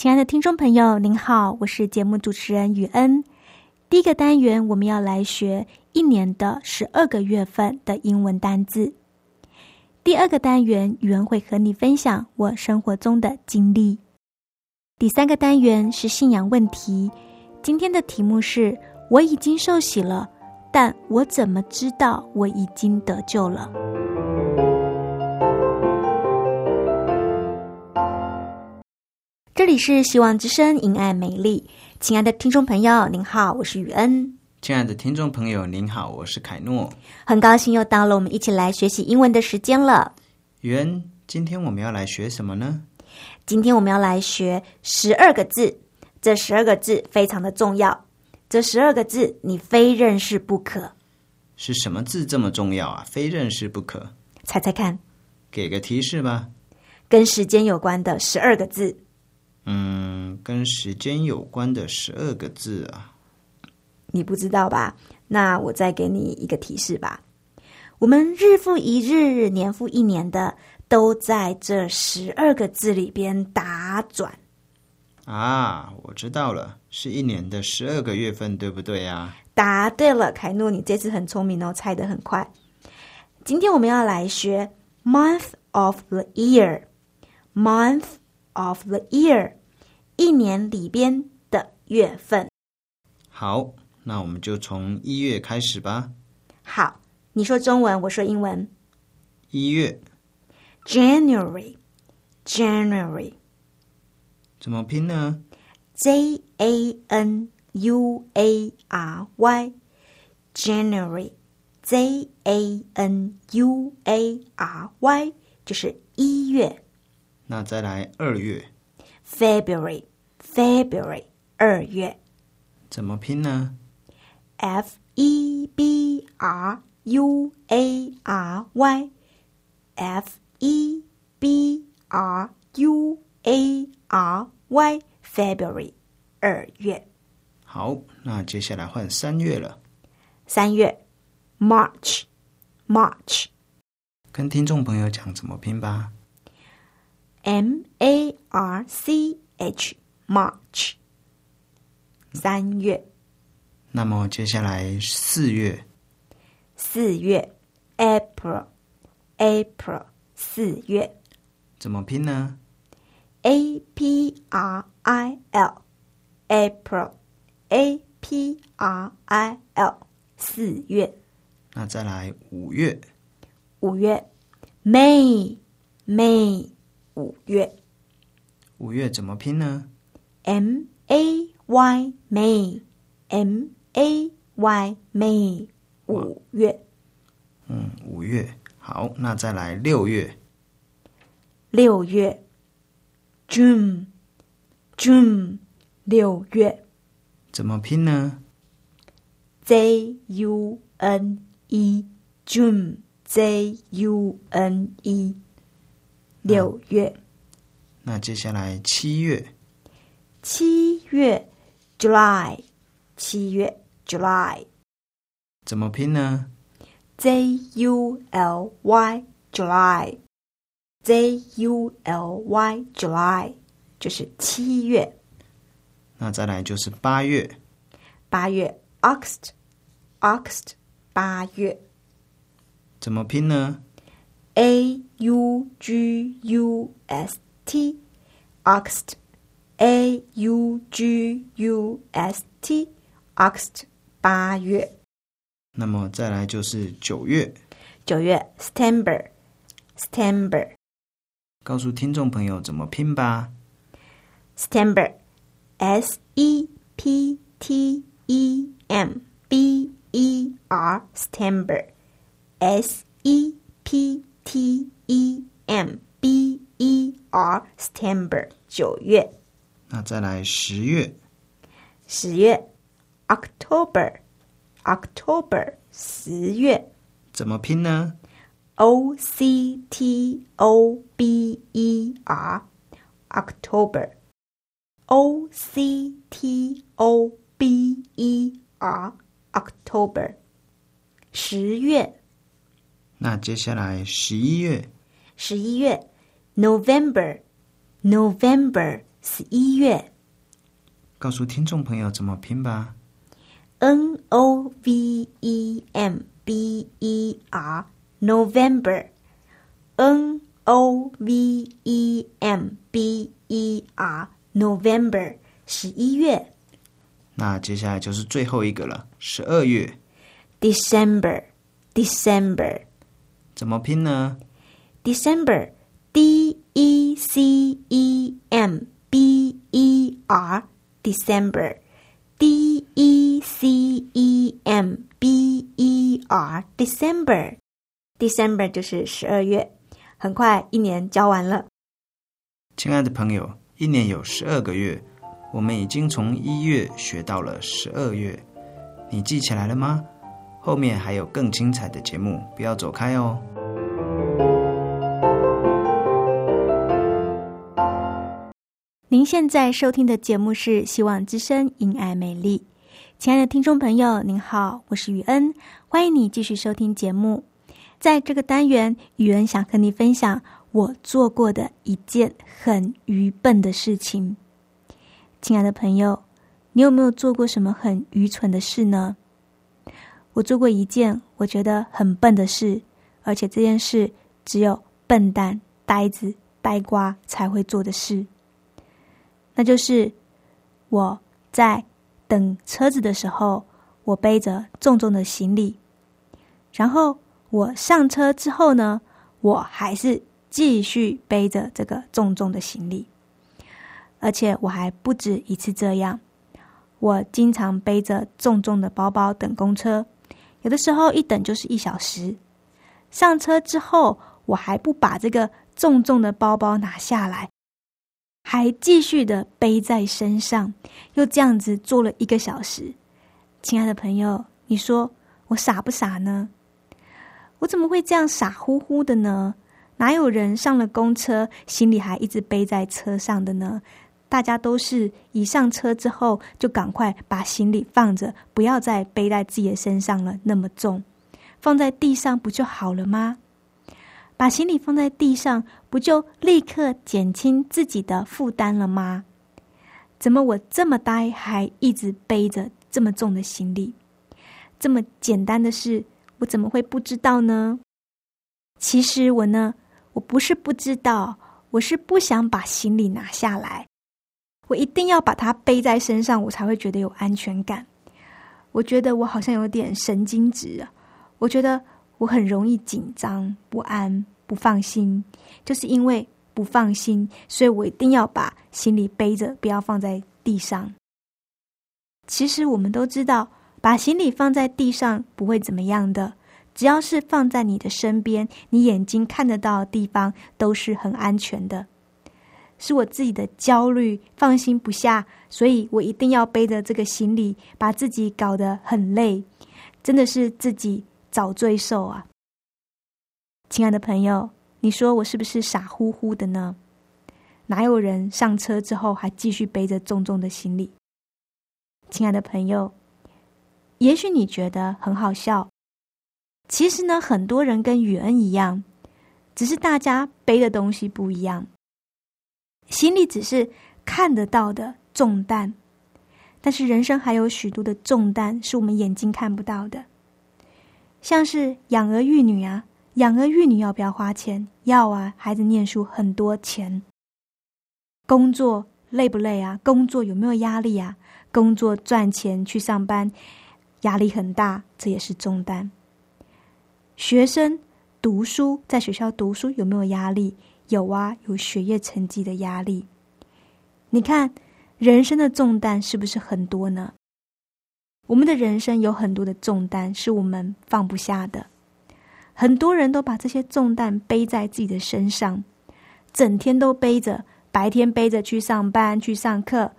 亲爱的听众朋友，您好，我是节目主持人雨恩。第一个单元，我们要来学一年的十二个月份的英文单字。第二个单元，雨恩会和你分享我生活中的经历。第三个单元是信仰问题，今天的题目是：我已经受洗了，但我怎么知道我已经得救了？这里是希望之声，因爱美丽。亲爱的听众朋友，您好，我是雨恩。亲爱的听众朋友，您好，我是凯诺。很高兴又到了我们一起来学习英文的时间了。雨恩，今天我们要来学什么呢？今天我们要来学十二个字，这十二个字非常的重要，这十二个字你非认识不可。是什么字这么重要啊？非认识不可？猜猜看，给个提示吧。跟时间有关的十二个字。嗯，跟时间有关的十二个字啊，你不知道吧？那我再给你一个提示吧。我们日复一日、年复一年的，都在这十二个字里边打转。啊，我知道了，是一年的十二个月份，对不对呀？答对了，凯诺，你这次很聪明哦，猜得很快。今天我们要来学 month of the year，month。Of the year，一年里边的月份。好，那我们就从一月开始吧。好，你说中文，我说英文。一月，January，January，怎么拼呢？J A N U A R Y，January，J A N U A R Y，就是一月。 那再来二月，February，February，二月，怎么拼呢？F E B R U A R Y，F E B R U A R Y，February，二月。好，那接下来换三月了。三月，March，March，跟听众朋友讲怎么拼吧。M A R C H March，三月。那么接下来四月。四月，April April 四月。怎么拼呢？A P R I L April A P R I L 四月。那再来五月。五月，May May。五月，五月怎么拼呢？M A Y May，M A Y May，五月。嗯，五月好，那再来六月。六月，June，June，六月。怎么拼呢？J U N E，June，J U N E。六月，那接下来七月，七月，July，七月，July，怎么拼呢？J U L Y，July，J U L Y，July，就是七月。那再来就是八月，八月，August，August，八月。怎么拼呢？A U G U S T，August，A U G U S T，August，八月。那么再来就是九月，九月，September，September。告诉听众朋友怎么拼吧。September，S E P T E M B E R，September，S E P T E M B E R，September，九月。那再来十月，十月，October，October，十月。怎么拼呢？O C T O B E R October O C T O B E R October 十月。那接下来十一月。十一月 November November 十一月。告诉听众朋友怎么拼吧。N O V E M B E R November, N O V E M B E R, November，十一月。那接下来就是最后一个了，十二月。December, December，怎么拼呢？December, D E C E M B E R, December, D E C E M B E R, December。December 就是十二月，很快一年教完了。亲爱的朋友，一年有十二个月，我们已经从一月学到了十二月，你记起来了吗？后面还有更精彩的节目，不要走开哦。您现在收听的节目是《希望之声·因爱美丽》，亲爱的听众朋友，您好，我是雨恩，欢迎你继续收听节目。在这个单元，雨恩想和你分享我做过的一件很愚笨的事情。亲爱的朋友，你有没有做过什么很愚蠢的事呢？我做过一件我觉得很笨的事，而且这件事只有笨蛋、呆子、呆瓜才会做的事。那就是我在等车子的时候，我背着重重的行李，然后。我上车之后呢，我还是继续背着这个重重的行李，而且我还不止一次这样。我经常背着重重的包包等公车，有的时候一等就是一小时。上车之后，我还不把这个重重的包包拿下来，还继续的背在身上，又这样子坐了一个小时。亲爱的朋友，你说我傻不傻呢？我怎么会这样傻乎乎的呢？哪有人上了公车，行李还一直背在车上的呢？大家都是一上车之后就赶快把行李放着，不要再背在自己的身上了，那么重，放在地上不就好了吗？把行李放在地上，不就立刻减轻自己的负担了吗？怎么我这么呆，还一直背着这么重的行李？这么简单的事。我怎么会不知道呢？其实我呢，我不是不知道，我是不想把行李拿下来。我一定要把它背在身上，我才会觉得有安全感。我觉得我好像有点神经质啊！我觉得我很容易紧张、不安、不放心，就是因为不放心，所以我一定要把行李背着，不要放在地上。其实我们都知道。把行李放在地上不会怎么样的，只要是放在你的身边，你眼睛看得到的地方都是很安全的。是我自己的焦虑，放心不下，所以我一定要背着这个行李，把自己搞得很累，真的是自己找罪受啊！亲爱的朋友，你说我是不是傻乎乎的呢？哪有人上车之后还继续背着重重的行李？亲爱的朋友。也许你觉得很好笑，其实呢，很多人跟雨恩一样，只是大家背的东西不一样。心里只是看得到的重担，但是人生还有许多的重担是我们眼睛看不到的，像是养儿育女啊，养儿育女要不要花钱？要啊！孩子念书很多钱。工作累不累啊？工作有没有压力啊？工作赚钱去上班，压力很大，这也是重担。学生读书在学校读书有没有压力？有啊，有学业成绩的压力。你看，人生的重担是不是很多呢？我们的人生有很多的重担是我们放不下的。很多人都把这些重担背在自己的身上，整天都背着，白天背着去上班去上课，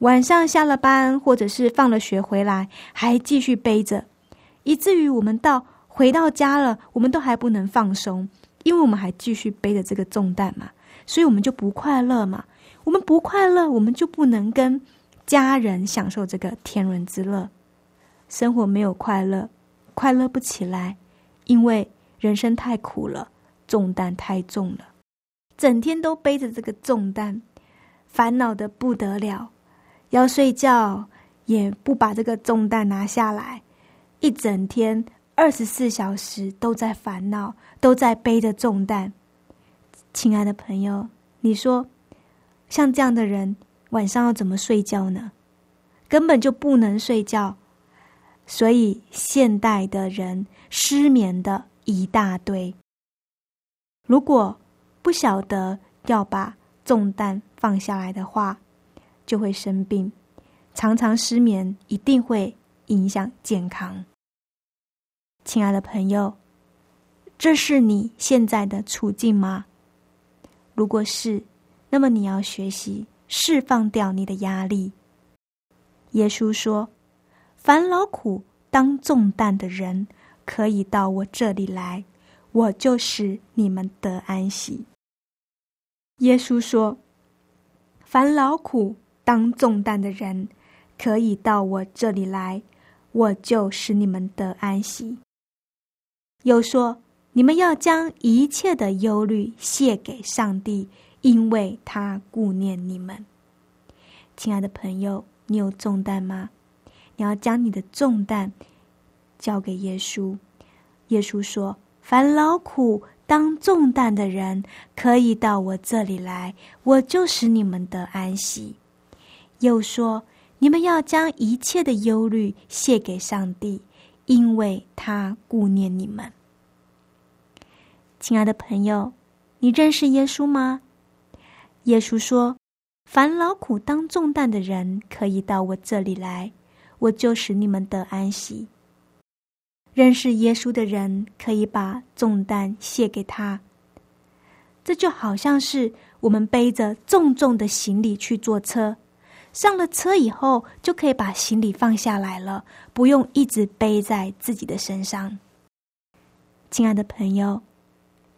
晚上下了班或者是放了学回来还继续背着，以至于我们到回到家了，我们都还不能放松，因为我们还继续背着这个重担嘛，所以我们就不快乐嘛。我们不快乐，我们就不能跟家人享受这个天伦之乐。生活没有快乐，快乐不起来，因为人生太苦了，重担太重了，整天都背着这个重担，烦恼的不得了。要睡觉也不把这个重担拿下来，一整天二十四小时都在烦恼，都在背着重担。亲爱的朋友，你说？像这样的人，晚上要怎么睡觉呢？根本就不能睡觉，所以现代的人失眠的一大堆。如果不晓得要把重担放下来的话，就会生病。常常失眠一定会影响健康。亲爱的朋友，这是你现在的处境吗？如果是。那么你要学习释放掉你的压力。耶稣说：“烦劳苦当重担的人，可以到我这里来，我就使你们得安息。”耶稣说：“烦劳苦当重担的人，可以到我这里来，我就使你们得安息。”又说：“你们要将一切的忧虑卸给上帝。”因为他顾念你们，亲爱的朋友，你有重担吗？你要将你的重担交给耶稣。耶稣说：“凡劳苦当重担的人，可以到我这里来，我就使你们得安息。”又说：“你们要将一切的忧虑卸给上帝，因为他顾念你们。”亲爱的朋友，你认识耶稣吗？耶稣说：“凡劳苦当重担的人，可以到我这里来，我就使你们得安息。”认识耶稣的人可以把重担卸给他。这就好像是我们背着重重的行李去坐车，上了车以后就可以把行李放下来了，不用一直背在自己的身上。亲爱的朋友，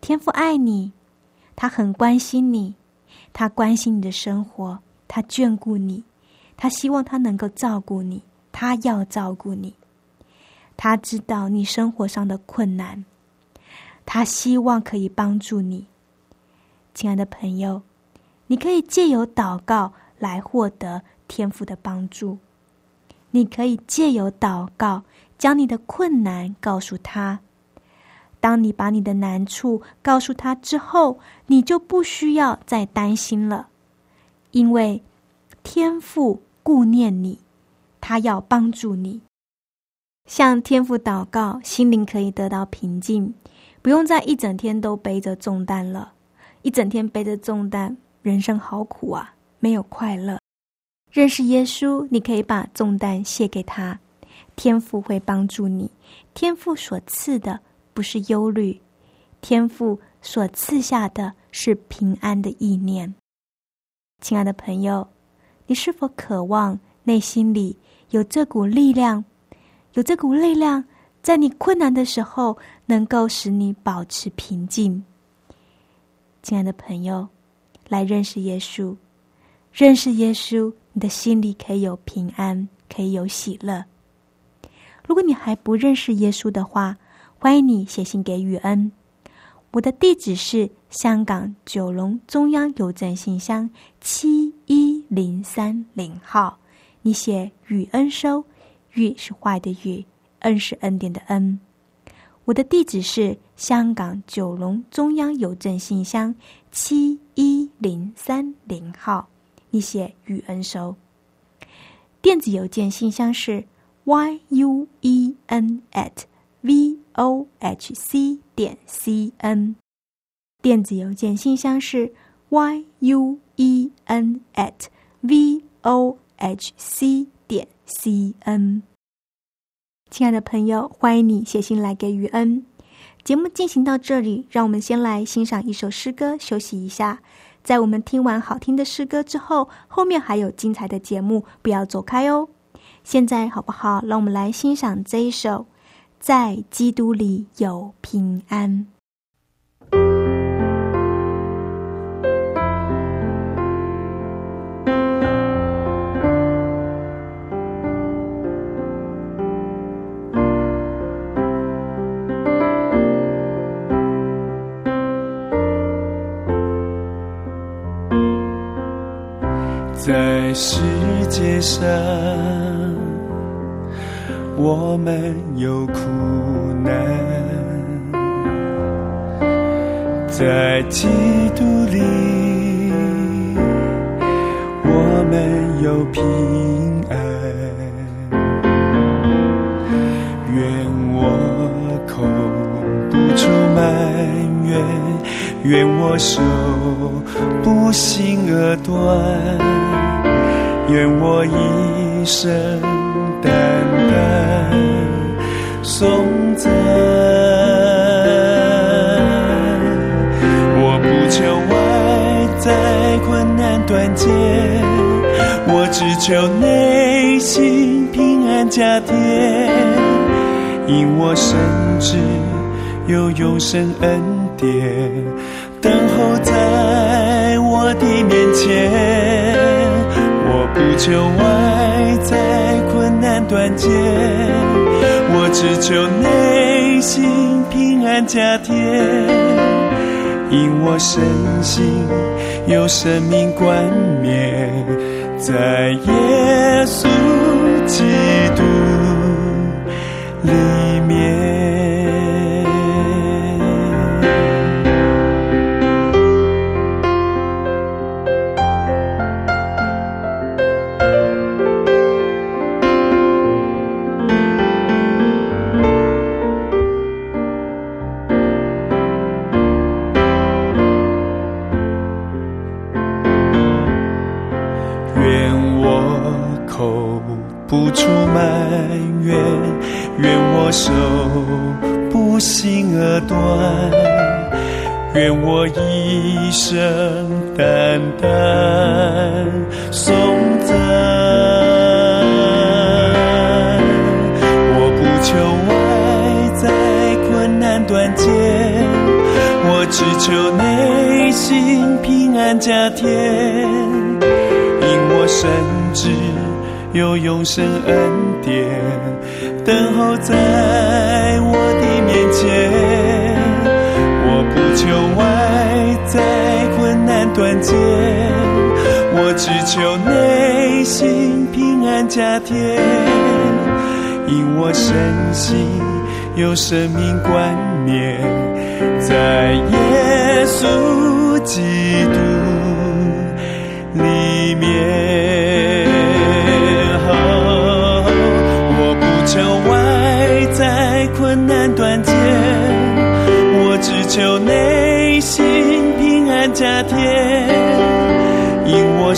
天父爱你，他很关心你。他关心你的生活，他眷顾你，他希望他能够照顾你，他要照顾你。他知道你生活上的困难，他希望可以帮助你。亲爱的朋友，你可以借由祷告来获得天赋的帮助。你可以借由祷告将你的困难告诉他。当你把你的难处告诉他之后，你就不需要再担心了，因为天父顾念你，他要帮助你。向天父祷告，心灵可以得到平静，不用再一整天都背着重担了。一整天背着重担，人生好苦啊，没有快乐。认识耶稣，你可以把重担卸给他，天父会帮助你。天父所赐的。不是忧虑，天父所赐下的是平安的意念。亲爱的朋友，你是否渴望内心里有这股力量？有这股力量，在你困难的时候，能够使你保持平静。亲爱的朋友，来认识耶稣，认识耶稣，你的心里可以有平安，可以有喜乐。如果你还不认识耶稣的话，欢迎你写信给雨恩，我的地址是香港九龙中央邮政信箱七一零三零号。你写雨恩收，雨是坏的雨，恩是恩典的恩。我的地址是香港九龙中央邮政信箱七一零三零号，你写雨恩收。电子邮件信箱是 y u e n at v o h c 点 c n。电子邮件信箱是 y u e n at v o h c 点 c n。亲爱的朋友，欢迎你写信来给雨恩。节目进行到这里，让我们先来欣赏一首诗歌，休息一下。在我们听完好听的诗歌之后，后面还有精彩的节目，不要走开哦。现在好不好？让我们来欣赏这一首《在基督里有平安》。在世界上，我们有苦难；在基督里，我们有平安。愿我口不出埋怨，愿我手不心而断。愿我一生单单颂赞，我不求外在困难断绝，我只求内心平安加添，因我深知有永生恩典等候在我的面前。我不求外难断绝，我只求内心平安加添。因我身心有生命冠冕，在耶稣基督里面。断，愿我一生单单颂赞。我不求外在困难断绝，我只求内心平安加添，因我深知有永生恩典。等候在只求内心平安加添，因我身心有生命冠冕，在耶稣基督里面。我不求外在困难断绝，我只求内心平安加添，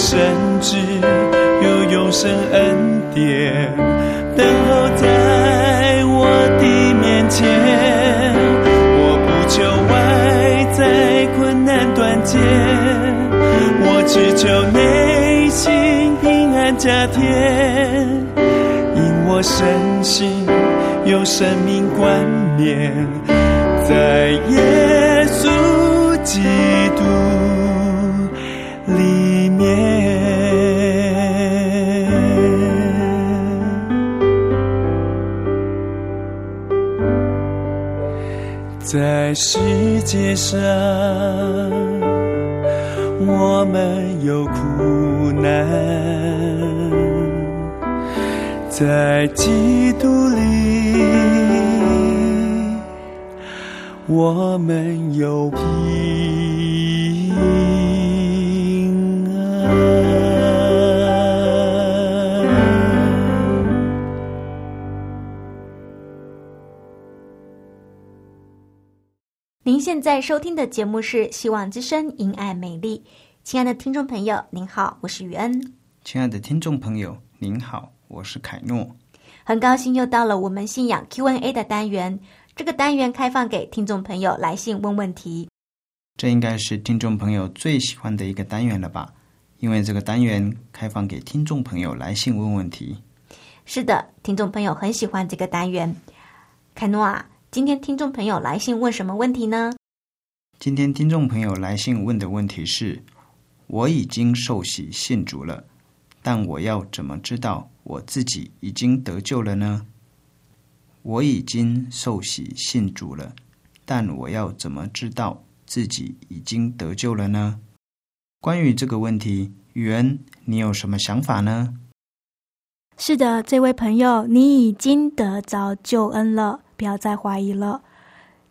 深知有永生恩典等候在我的面前。我不求外在困难断绝，我只求内心平安加添，因我深信。有生命冠冕，在在世界上，我们有苦难。在基督里，我们有平安。现在收听的节目是《希望之声·因爱美丽》。亲爱的听众朋友，您好，我是雨恩。亲爱的听众朋友，您好，我是凯诺。很高兴又到了我们信仰 Q&A 的单元。这个单元开放给听众朋友来信问问题。这应该是听众朋友最喜欢的一个单元了吧？因为这个单元开放给听众朋友来信问问题。是的，听众朋友很喜欢这个单元。凯诺啊，今天听众朋友来信问什么问题呢？今天听众朋友来信问的问题是：我已经受洗信主了，但我要怎么知道我自己已经得救了呢？我已经受洗信主了，但我要怎么知道自己已经得救了呢？关于这个问题，雨恩，你有什么想法呢？是的，这位朋友，你已经得着救恩了，不要再怀疑了。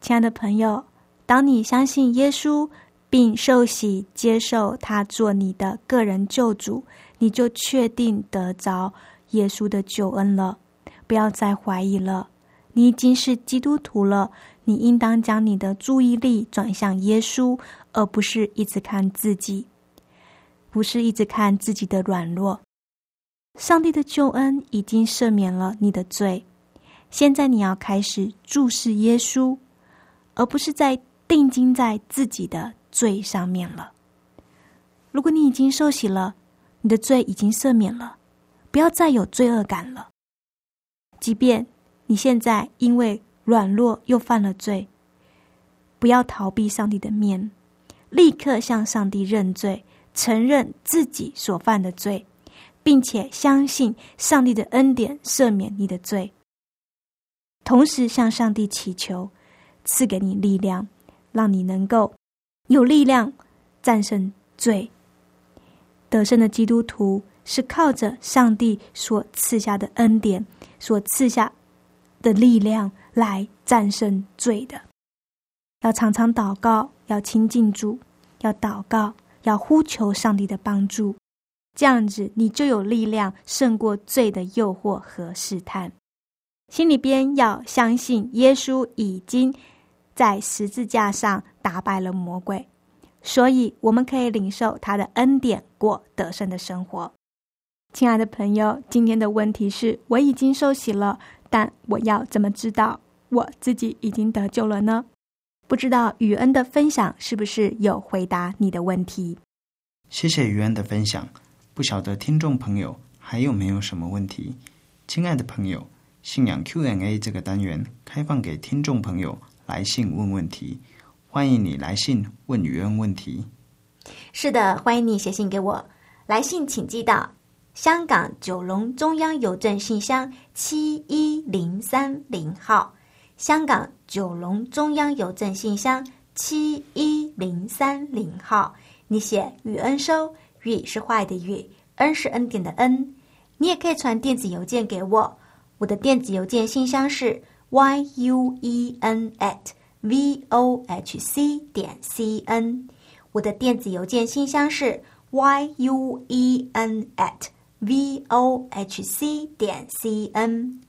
亲爱的朋友，当你相信耶稣并受洗接受他做你的个人救主，你就确定得着耶稣的救恩了，不要再怀疑了。你已经是基督徒了，你应当将你的注意力转向耶稣，而不是一直看自己，不是一直看自己的软弱。上帝的救恩已经赦免了你的罪，现在你要开始注视耶稣，而不是在定睛在自己的罪上面了。如果你已经受洗了，你的罪已经赦免了，不要再有罪恶感了，即便。你现在因为软弱又犯了罪，不要逃避上帝的面，立刻向上帝认罪，承认自己所犯的罪，并且相信上帝的恩典赦免你的罪，同时向上帝祈求赐给你力量，让你能够有力量战胜罪。得胜的基督徒是靠着上帝所赐下的恩典所赐下。的力量来战胜罪的，要常常祷告，要亲近主，要祷告，要呼求上帝的帮助，这样子你就有力量胜过罪的诱惑和试探。心里边要相信耶稣已经在十字架上打败了魔鬼，所以我们可以领受他的恩典，过得胜的生活。亲爱的朋友，今天的问题是：我已经受洗了。但我要怎么知道我自己已经得救了呢？不知道雨恩的分享是不是有回答你的问题？谢谢雨恩的分享。不晓得听众朋友还有没有什么问题？亲爱的朋友，信仰 Q&A 这个单元开放给听众朋友来信问问题，欢迎你来信问语恩问题。是的，欢迎你写信给我，来信请寄到。香港九龙中央邮政信箱七一零三零号，香港九龙中央邮政信箱七一零三零号。你写“语恩收”，“语”是坏的“语”，“恩”是恩典的“恩”。你也可以传电子邮件给我，我的电子邮件信箱是 y u e n at v o h c 点 c n。我的电子邮件信箱是 y u e n at v o h c 点 c n，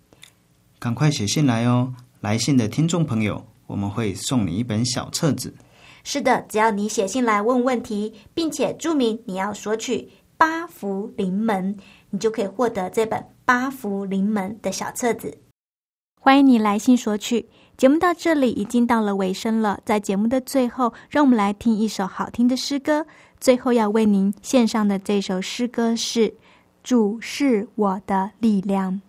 赶快写信来哦！来信的听众朋友，我们会送你一本小册子。是的，只要你写信来问问题，并且注明你要索取八福临门，你就可以获得这本八福临门的小册子。欢迎你来信索取。节目到这里已经到了尾声了，在节目的最后，让我们来听一首好听的诗歌。最后要为您献上的这首诗歌是。主是我的力量。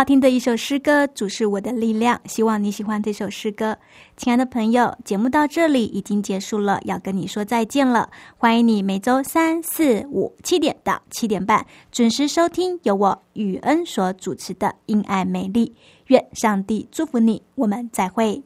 好听的一首诗歌，主是我的力量。希望你喜欢这首诗歌，亲爱的朋友。节目到这里已经结束了，要跟你说再见了。欢迎你每周三四五七点到七点半准时收听由我雨恩所主持的《因爱美丽》。愿上帝祝福你，我们再会。